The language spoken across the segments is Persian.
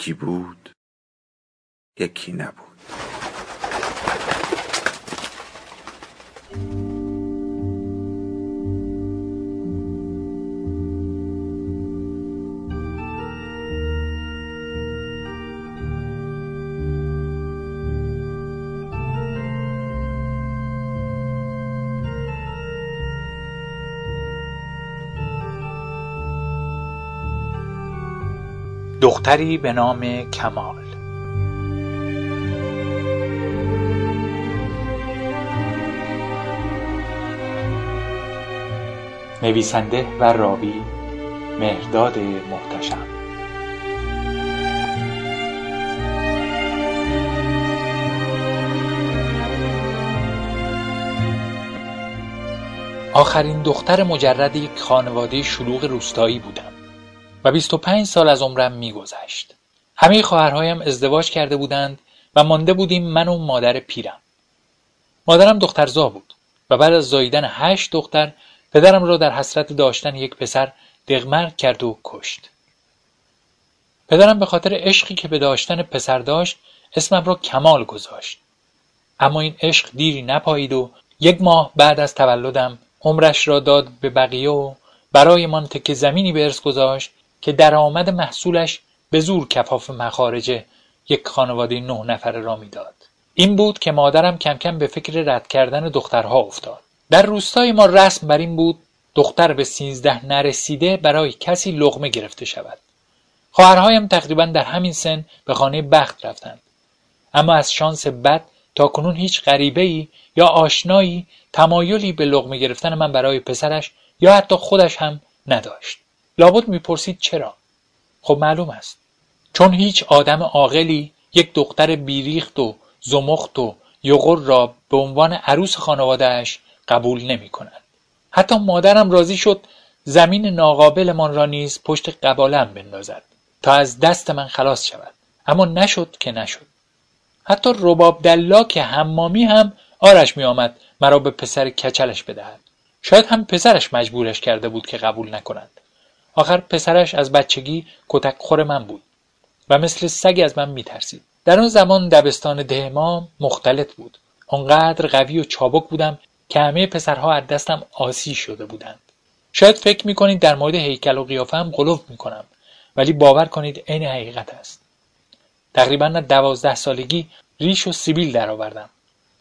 یکی بود یکی نبود. دختری به نام کمال. نویسنده و راوی مهرداد محتشم. آخرین دختر مجرد یک خانواده شلوغ روستایی بودم. و بیست و پنج سال از عمرم میگذشت. همه خواهرهایم ازدواج کرده بودند و مانده بودیم من و مادر پیرم. مادرم دخترزا بود و بعد از زاییدن هشت دختر پدرم را در حسرت داشتن یک پسر دغمرگ کرد و کشت. پدرم به خاطر عشقی که به داشتن پسر داشت اسمم را کمال گذاشت. اما این عشق دیری نپایید و یک ماه بعد از تولدم عمرش را داد به بقیه و برایمان تکه زمینی به ارث گذاشت که درآمد محصولش به زور کفاف مخارج یک خانواده نه نفره را می‌داد. این بود که مادرم کم کم به فکر رد کردن دخترها افتاد. در روستای ما رسم بر این بود دختر به سیزده نرسیده برای کسی لغمه گرفته شود. خواهرهایم تقریبا در همین سن به خانه بخت رفتند. اما از شانس بد تا کنون هیچ غریبه ای یا آشنایی تمایلی به لغمه گرفتن من برای پسرش یا حتی خودش هم نداشت. لابد می‌پرسید چرا؟ خب معلوم است. چون هیچ آدم عاقلی یک دختر بیریخت و زمخت و یغر را به عنوان عروس خانوادهش قبول نمی کند. حتی مادرم راضی شد زمین ناقابلمان را نیز پشت قبالم بندازد تا از دست من خلاص شود. اما نشد که نشد. حتی رباب که حمامی هم آرش می آمد مرا به پسر کچلش بدهد. شاید هم پسرش مجبورش کرده بود که قبول نکند. آخر پسرش از بچگی کتک خور من بود و مثل سگ از من میترسید. در آن زمان دبستان ده ما مختلط بود. آنقدر قوی و چابک بودم که همه پسرها از دستم آسی شده بودند. شاید فکر می‌کنید در مورد هیکل و قیافم غلوف می‌کنم ولی باور کنید عین حقیقت است. تقریبا دوازده سالگی ریش و سیبیل درآوردم.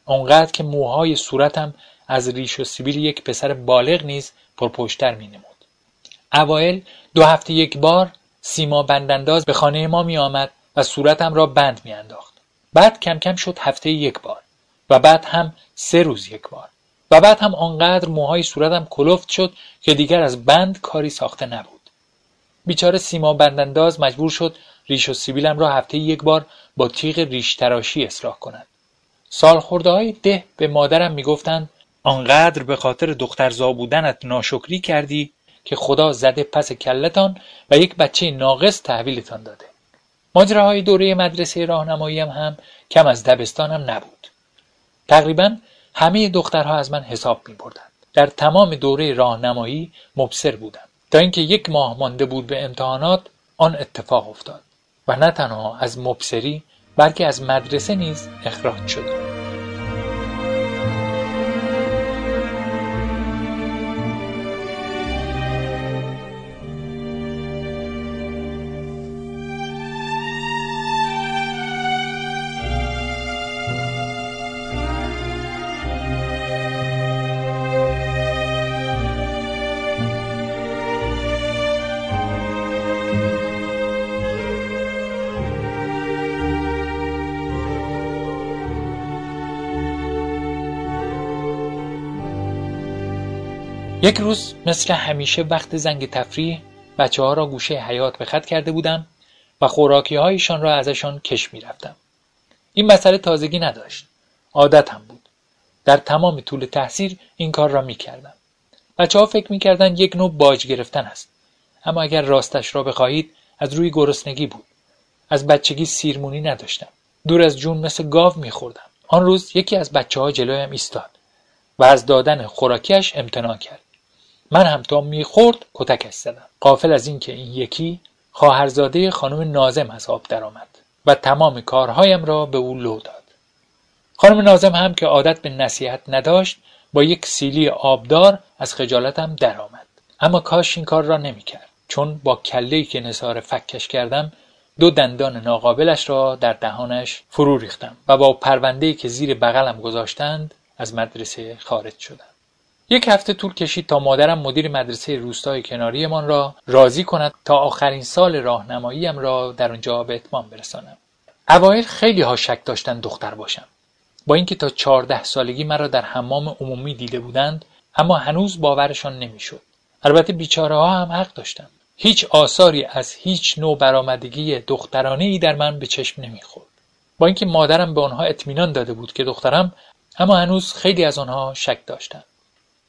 آنقدر که موهای صورتم از ریش و سیبیل یک پسر بالغ نیز پرپشتر مینمود. اوایل دو هفته یک بار سیما بندانداز به خانه ما می آمد و صورتم را بند می انداخت. بعد کم کم شد هفته یک بار و بعد هم سه روز یک بار و بعد هم آنقدر موهای صورتم کلفت شد که دیگر از بند کاری ساخته نبود. بیچاره سیما بندانداز مجبور شد ریش و سیبیلم را هفته یک بار با تیغ ریش تراشی اصلاح کند. سالخورده های ده به مادرم می‌گفتند آنقدر به خاطر دخترزا بودنت ناشکری کردی که خدا زده پس کلتان و یک بچه ناقص تحویلتان داده. ماجراهای دوره مدرسه راهنمایی هم, کم از دبستانم نبود. تقریبا همه دخترها از من حساب می بردن. در تمام دوره راهنمایی مبصر بودم. تا اینکه یک ماه مانده بود به امتحانات آن اتفاق افتاد و نه تنها از مبصری بلکه از مدرسه نیز اخراج شدم یک روز مثل همیشه وقت زنگ تفریح بچه ها را گوشه حیات به خط کرده بودم و خوراکی هایشان را ازشان کش می رفتم. این مسئله تازگی نداشت. عادتم بود. در تمام طول تحصیل این کار را می کردم. بچه ها فکر می کردن یک نوع باج گرفتن است. اما اگر راستش را بخواهید از روی گرسنگی بود. از بچگی سیرمونی نداشتم. دور از جون مثل گاو می خوردم. آن روز یکی از بچه ها جلویم ایستاد و از دادن خوراکیش امتناع کرد. من هم تا می‌خورد کتکش زدم. قافل از اینکه این یکی خواهرزاده خانم نازم از آب درآمد و تمام کارهایم را به او لو داد. خانم نازم هم که عادت به نصیحت نداشت با یک سیلی آبدار از خجالتم درآمد. اما کاش این کار را نمی‌کرد چون با کله‌ای که نثار فکش کردم دو دندان ناقابلش را در دهانش فرو ریختم و با پرونده‌ای که زیر بغلم گذاشتند از مدرسه خارج شدم. یک هفته طول کشید تا مادرم مدیر مدرسه روستای کناریمان را راضی کند تا آخرین سال راهنماییم را در آنجا به اتمام برسانم. اوایل خیلی ها شک داشتند دختر باشم. با اینکه تا چهارده سالگی مرا در حمام عمومی دیده بودند اما هنوز باورشان نمی‌شد. البته بیچاره ها هم حق داشتند. هیچ آثاری از هیچ نوع برآمدگی دخترانه ای در من به چشم نمی‌خورد. با اینکه مادرم به آنها اطمینان داده بود که دخترم اما هنوز خیلی از آنها شک داشتند.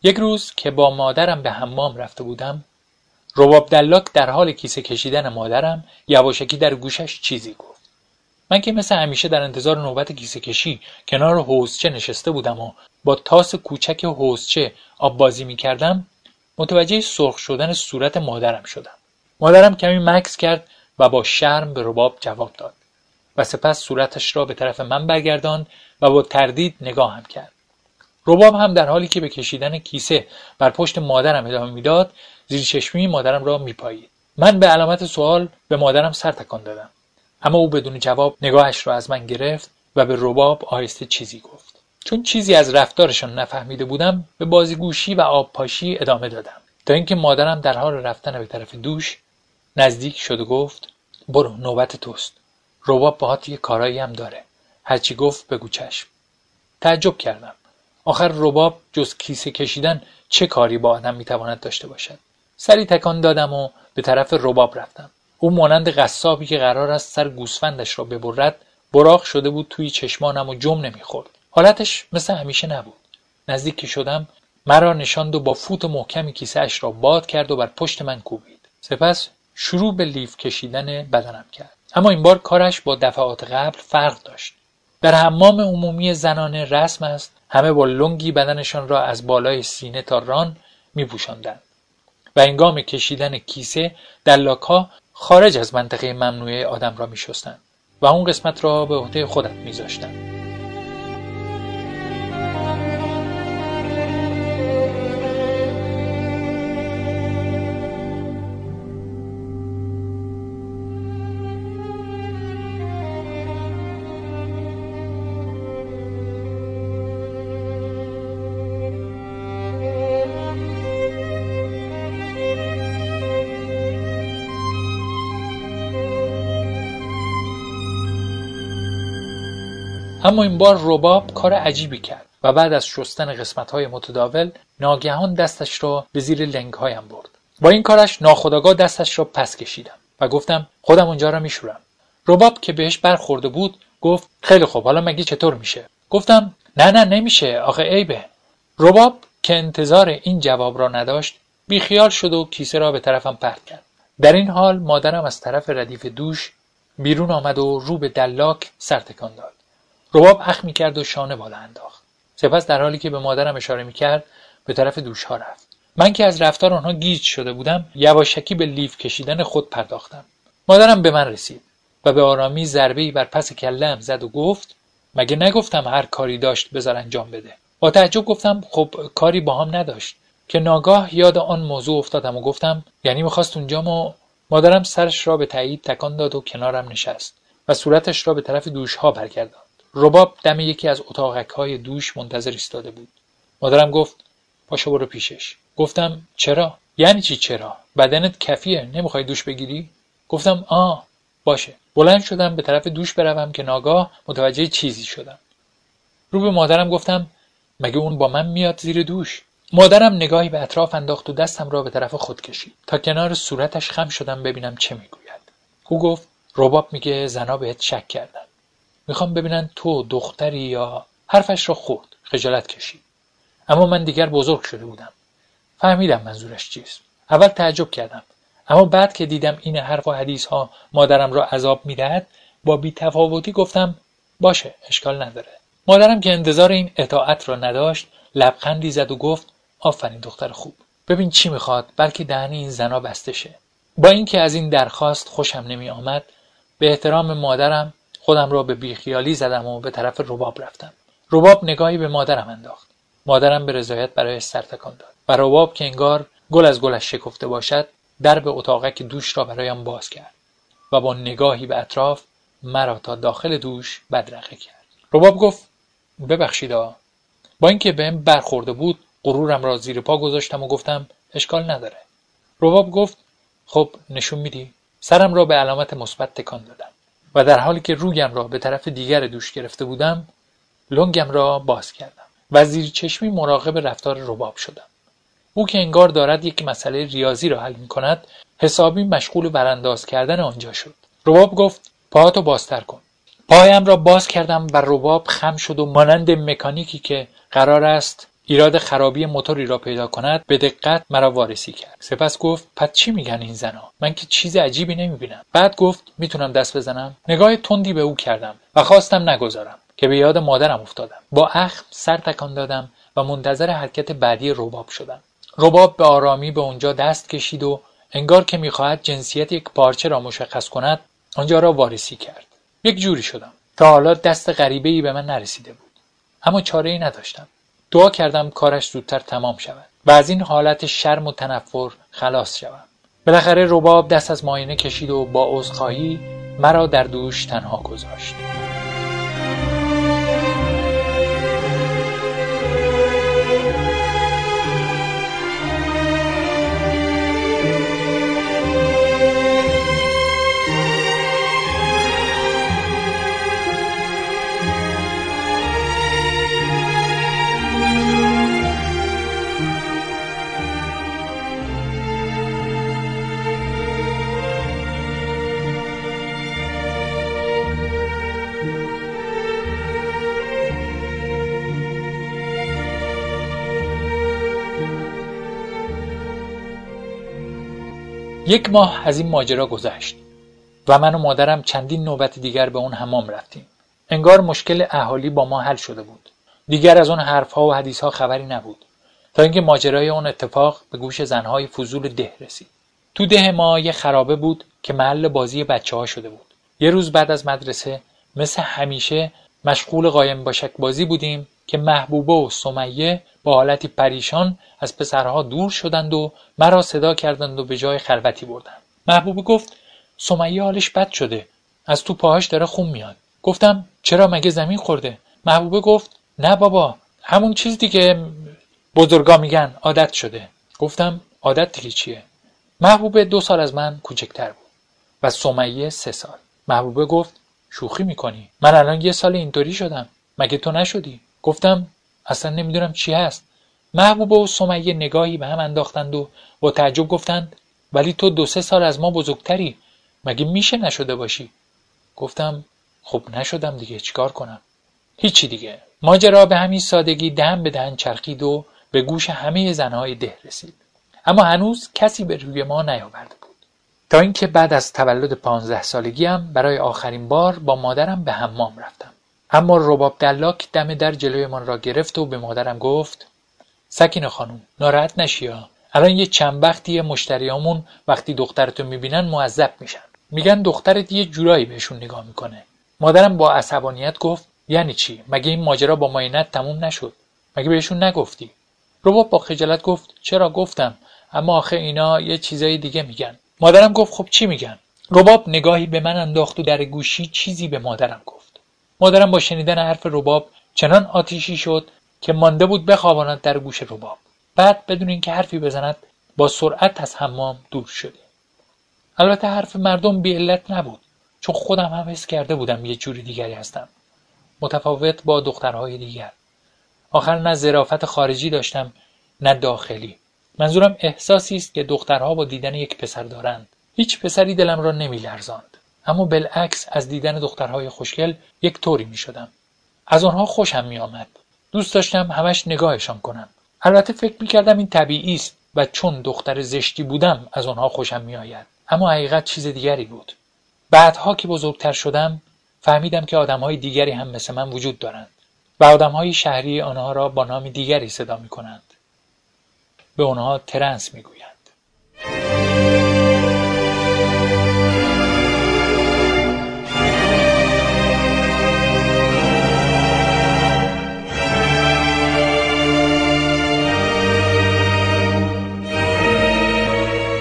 یک روز که با مادرم به حمام رفته بودم رباب دلاک در حال کیسه کشیدن مادرم یواشکی در گوشش چیزی گفت. من که مثل همیشه در انتظار نوبت کیسه کشی کنار حوزچه نشسته بودم و با تاس کوچک حوزچه آب بازی می کردم متوجه سرخ شدن صورت مادرم شدم. مادرم کمی مکس کرد و با شرم به رباب جواب داد و سپس صورتش را به طرف من برگرداند و با تردید نگاهم کرد. رباب هم در حالی که به کشیدن کیسه بر پشت مادرم ادامه می‌داد زیر چشمی مادرم را میپایید. من به علامت سوال به مادرم سر تکان دادم. اما او بدون جواب نگاهش را از من گرفت و به رباب آهسته چیزی گفت. چون چیزی از رفتارشان نفهمیده بودم به بازیگوشی و آب پاشی ادامه دادم. تا اینکه مادرم در حال رفتن به طرف دوش نزدیک شد و گفت برو نوبت توست. رباب باهات یه کارایی هم داره. هرچی گفت بگو چشم تعجب کردم. آخر رباب جز کیسه کشیدن چه کاری با آدم می‌تواند داشته باشد؟ سری تکان دادم و به طرف رباب رفتم. او مانند قصابی که قرار است سر گوسفندش را ببرد براق شده بود توی چشمانم و جم نمی‌خورد. حالتش مثل همیشه نبود. نزدیک که شدم مرا نشاند و با فوت محکمی کیسه اش را باد کرد و بر پشت من کوبید. سپس شروع به لیف کشیدن بدنم کرد. اما این بار کارش با دفعات قبل فرق داشت. در حمام عمومی زنانه رسم است همه با لنگی بدنشان را از بالای سینه تا ران میپوشاندند و انگام کشیدن کیسه دلاکها خارج از منطقه ممنوعه آدم را میشستند و اون قسمت را به عهده خودت میذاشتند. اما این بار رباب کار عجیبی کرد و بعد از شستن قسمتهای متداول ناگهان دستش را به زیر لنگهایم برد. با این کارش ناخداگاه دستش را پس کشیدم و گفتم خودم اونجا را میشورم. رباب که بهش برخورده بود گفت خیلی خوب حالا مگه چطور میشه؟ گفتم نه نه نمیشه آخه عیبه. رباب که انتظار این جواب را نداشت بیخیال شد و کیسه را به طرفم پرت کرد. در این حال مادرم از طرف ردیف دوش بیرون آمد و رو به دلاک سر تکان داد. رباب اخ می‌کرد و شانه بالا انداخت. سپس در حالی که به مادرم اشاره می‌کرد به طرف دوشها رفت. من که از رفتار آنها گیج شده بودم یواشکی به لیف کشیدن خود پرداختم. مادرم به من رسید و به آرامی ضربهای بر پس کلهام زد و گفت مگه نگفتم هر کاری داشت بذار انجام بده. با تعجب گفتم خب کاری با هم نداشت. که ناگاه یاد آن موضوع افتادم و گفتم یعنی می‌خواست اونجا ما مادرم سرش را به تایید تکان داد و کنارم نشست و صورتش را به طرف دوشها برگرداند. رباب دم یکی از های دوش منتظر ایستاده بود. مادرم گفت پاشو برو پیشش. گفتم چرا؟ یعنی چی چرا؟ بدنت کفیه نمی‌خوای دوش بگیری؟ گفتم آ باشه. بلند شدم به طرف دوش بروم که ناگاه متوجه چیزی شدم. رو به مادرم گفتم مگه اون با من میاد زیر دوش؟ مادرم نگاهی به اطراف انداخت و دستم را به طرف خود کشید. تا کنار صورتش خم شدم ببینم چه می‌گوید. او گفت رباب میگه زنا بهت شک کردن. می‌خوام ببینن تو دختری یا حرفش را خورد خجالت کشید اما من دیگر بزرگ شده بودم. فهمیدم منظورش چیست. اول تعجب کردم. اما بعد که دیدم این حرف و حدیث ها مادرم را عذاب می‌دهد با بیتفاوتی گفتم باشه اشکال نداره. مادرم که انتظار این اطاعت را نداشت لبخندی زد و گفت آفرین دختر خوب. ببین چی می‌خواد بلکه دهن این زنا بسته شه. با اینکه از این درخواست خوشم نمی آمد به احترام مادرم خودم را به بیخیالی زدم و به طرف رباب رفتم. رباب نگاهی به مادرم انداخت. مادرم به رضایت برای سر تکان داد. و رباب که انگار گل از گلش شکفته باشد درب اتاقک دوش را برایم باز کرد و با نگاهی به اطراف مرا تا داخل دوش بدرقه کرد. رباب گفت ببخشید با اینکه بهم برخورده بود غرورم را زیر پا گذاشتم و گفتم اشکال نداره. رباب گفت خب نشون میدی. سرم را به علامت مثبت تکان دادم. و در حالی که رویم را به طرف دیگر دوش گرفته بودم لنگم را باز کردم و زیر چشمی مراقب رفتار رباب شدم. او که انگار دارد یک مسئله ریاضی را حل می کند حسابی مشغول برانداز کردن آنجا شد. رباب گفت پاهاتو بازتر کن. پایم را باز کردم و رباب خم شد و مانند مکانیکی که قرار است ایراد خرابی موتوری را پیدا کند به دقت مرا وارسی کرد. سپس گفت پس چی میگن این زنا؟ من که چیز عجیبی نمی‌بینم. بعد گفت می‌تونم دست بزنم؟ نگاه تندی به او کردم و خواستم نگذارم که به یاد مادرم افتادم. با اخم سر تکان دادم و منتظر حرکت بعدی رباب شدم. رباب به آرامی به اونجا دست کشید و انگار که می‌خواهد جنسیت یک پارچه را مشخص کند آنجا را وارسی کرد. یک جوری شدم. تا حالا دست غریبه ای به من نرسیده بود. اما چاره ای نداشتم. دعا کردم کارش زودتر تمام شود و از این حالت شرم و تنفر خلاص شوم. بالاخره رباب دست از ماینه کشید و با عذرخواهی مرا در دوش تنها گذاشت. یک ماه از این ماجرا گذشت و من و مادرم چندین نوبت دیگر به اون حمام رفتیم. انگار مشکل اهالی با ما حل شده بود. دیگر از اون حرفها و حدیثها خبری نبود. تا اینکه ماجرای اون اتفاق به گوش زنهای فضول ده رسید. تو ده ما یه خرابه بود که محل بازی بچه ها شده بود. یه روز بعد از مدرسه مثل همیشه مشغول قایم باشک بازی بودیم که محبوبه و سمیه با حالتی پریشان از پسرها دور شدند و مرا صدا کردند و به جای خلوتی بردند. محبوبه گفت سمیه حالش بد شده از تو پاهاش داره خون میاد. گفتم چرا مگه زمین خورده؟ محبوبه گفت نه بابا همون چیز دیگه بزرگا میگن عادت شده. گفتم عادت دیگه چیه؟ محبوبه دو سال از من کوچکتر بود و سمیه سه سال. محبوبه گفت شوخی می‌کنی من الان یه سال اینطوری شدم مگه تو نشدی؟ گفتم اصلا نمی‌دونم چی هست. محبوبه و سمیه نگاهی به هم انداختند و با تعجب گفتند ولی تو دو سه سال از ما بزرگتری مگه میشه نشده باشی؟ گفتم خب نشدم دیگه چیکار کنم؟ هیچی دیگه. ماجرا به همین سادگی دهن به دهن چرخید و به گوش همه زنهای ده رسید. اما هنوز کسی به روی ما نیاورده بود. تا اینکه بعد از تولد پانزده سالگیم برای آخرین بار با مادرم به حمام رفتم. اما رباب دلاک دم در جلویمان را گرفت و به مادرم گفت سکینه خانم ناراحت نشیا الان یه چند وقتی مشتریامون وقتی دخترتو می‌بینن معذب میشن. میگن دخترت یه جورایی بهشون نگاه می‌کنه. مادرم با عصبانیت گفت یعنی چی؟ مگه این ماجرا با ماینت تموم نشد؟ مگه بهشون نگفتی؟ رباب با خجالت گفت چرا؟ گفتم. اما آخه اینا یه چیزای دیگه میگن. مادرم گفت خب چی میگن؟ رباب نگاهی به من انداخت و در گوشی چیزی به مادرم گفت. مادرم با شنیدن حرف رباب چنان آتیشی شد که مانده بود بخواباند در گوش رباب. بعد بدون اینکه حرفی بزند با سرعت از حمام دور شدیم البته حرف مردم بی علت نبود چون خودم هم حس کرده بودم یه جوری دیگری هستم. متفاوت با دخترهای دیگر. آخر نه ظرافت خارجی داشتم نه داخلی. منظورم احساسی است که دخترها با دیدن یک پسر دارند. هیچ پسری دلم را نمیلرزاند. اما بالعکس از دیدن دخترهای خوشگل یک طوری می شدم. از آنها خوشم می آمد. دوست داشتم همش نگاهشان کنم. البته فکر می کردم این طبیعی است و چون دختر زشتی بودم از آنها خوشم می آید. اما حقیقت چیز دیگری بود. بعدها که بزرگتر شدم فهمیدم که آدمهای دیگری هم مثل من وجود دارند و آدمهای شهری آنها را با نام دیگری صدا می کنند. به آنها ترنس می گویند.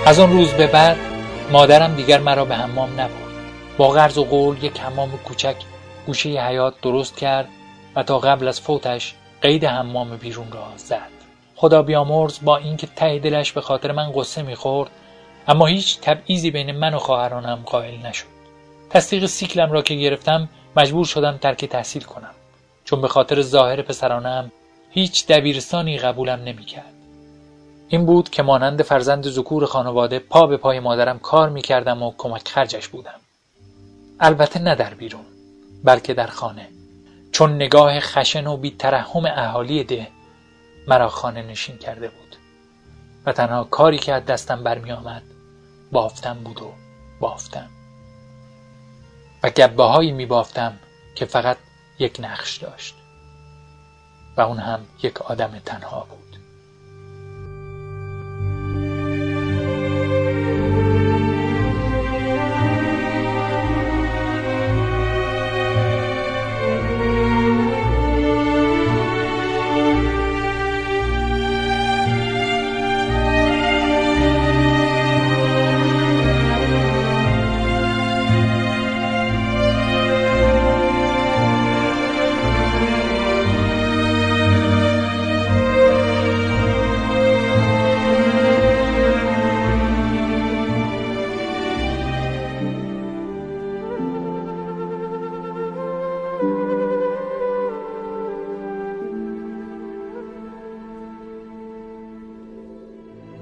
از آن روز به بعد مادرم دیگر مرا به حمام نبرد. با غرض و قول یک حمام کوچک گوشه حیات درست کرد و تا قبل از فوتش قید حمام بیرون را زد. خدا بیامرز با اینکه ته دلش به خاطر من قصه می‌خورد اما هیچ تبعیضی بین من و خواهرانم قائل نشد. تصدیق سیکلم را که گرفتم مجبور شدم ترک تحصیل کنم. چون به خاطر ظاهر پسرانم هیچ دبیرستانی قبولم نمی‌کرد. این بود که مانند فرزند ذکور خانواده پا به پای مادرم کار می‌کردم و کمک خرجش بودم. البته نه در بیرون بلکه در خانه. چون نگاه خشن و بی ترحم اهالی ده مرا خانه نشین کرده بود. و تنها کاری که از دستم برمی آمد بافتم بود و بافتم. و گبه هایی می بافتم که فقط یک نقش داشت. و اون هم یک آدم تنها بود.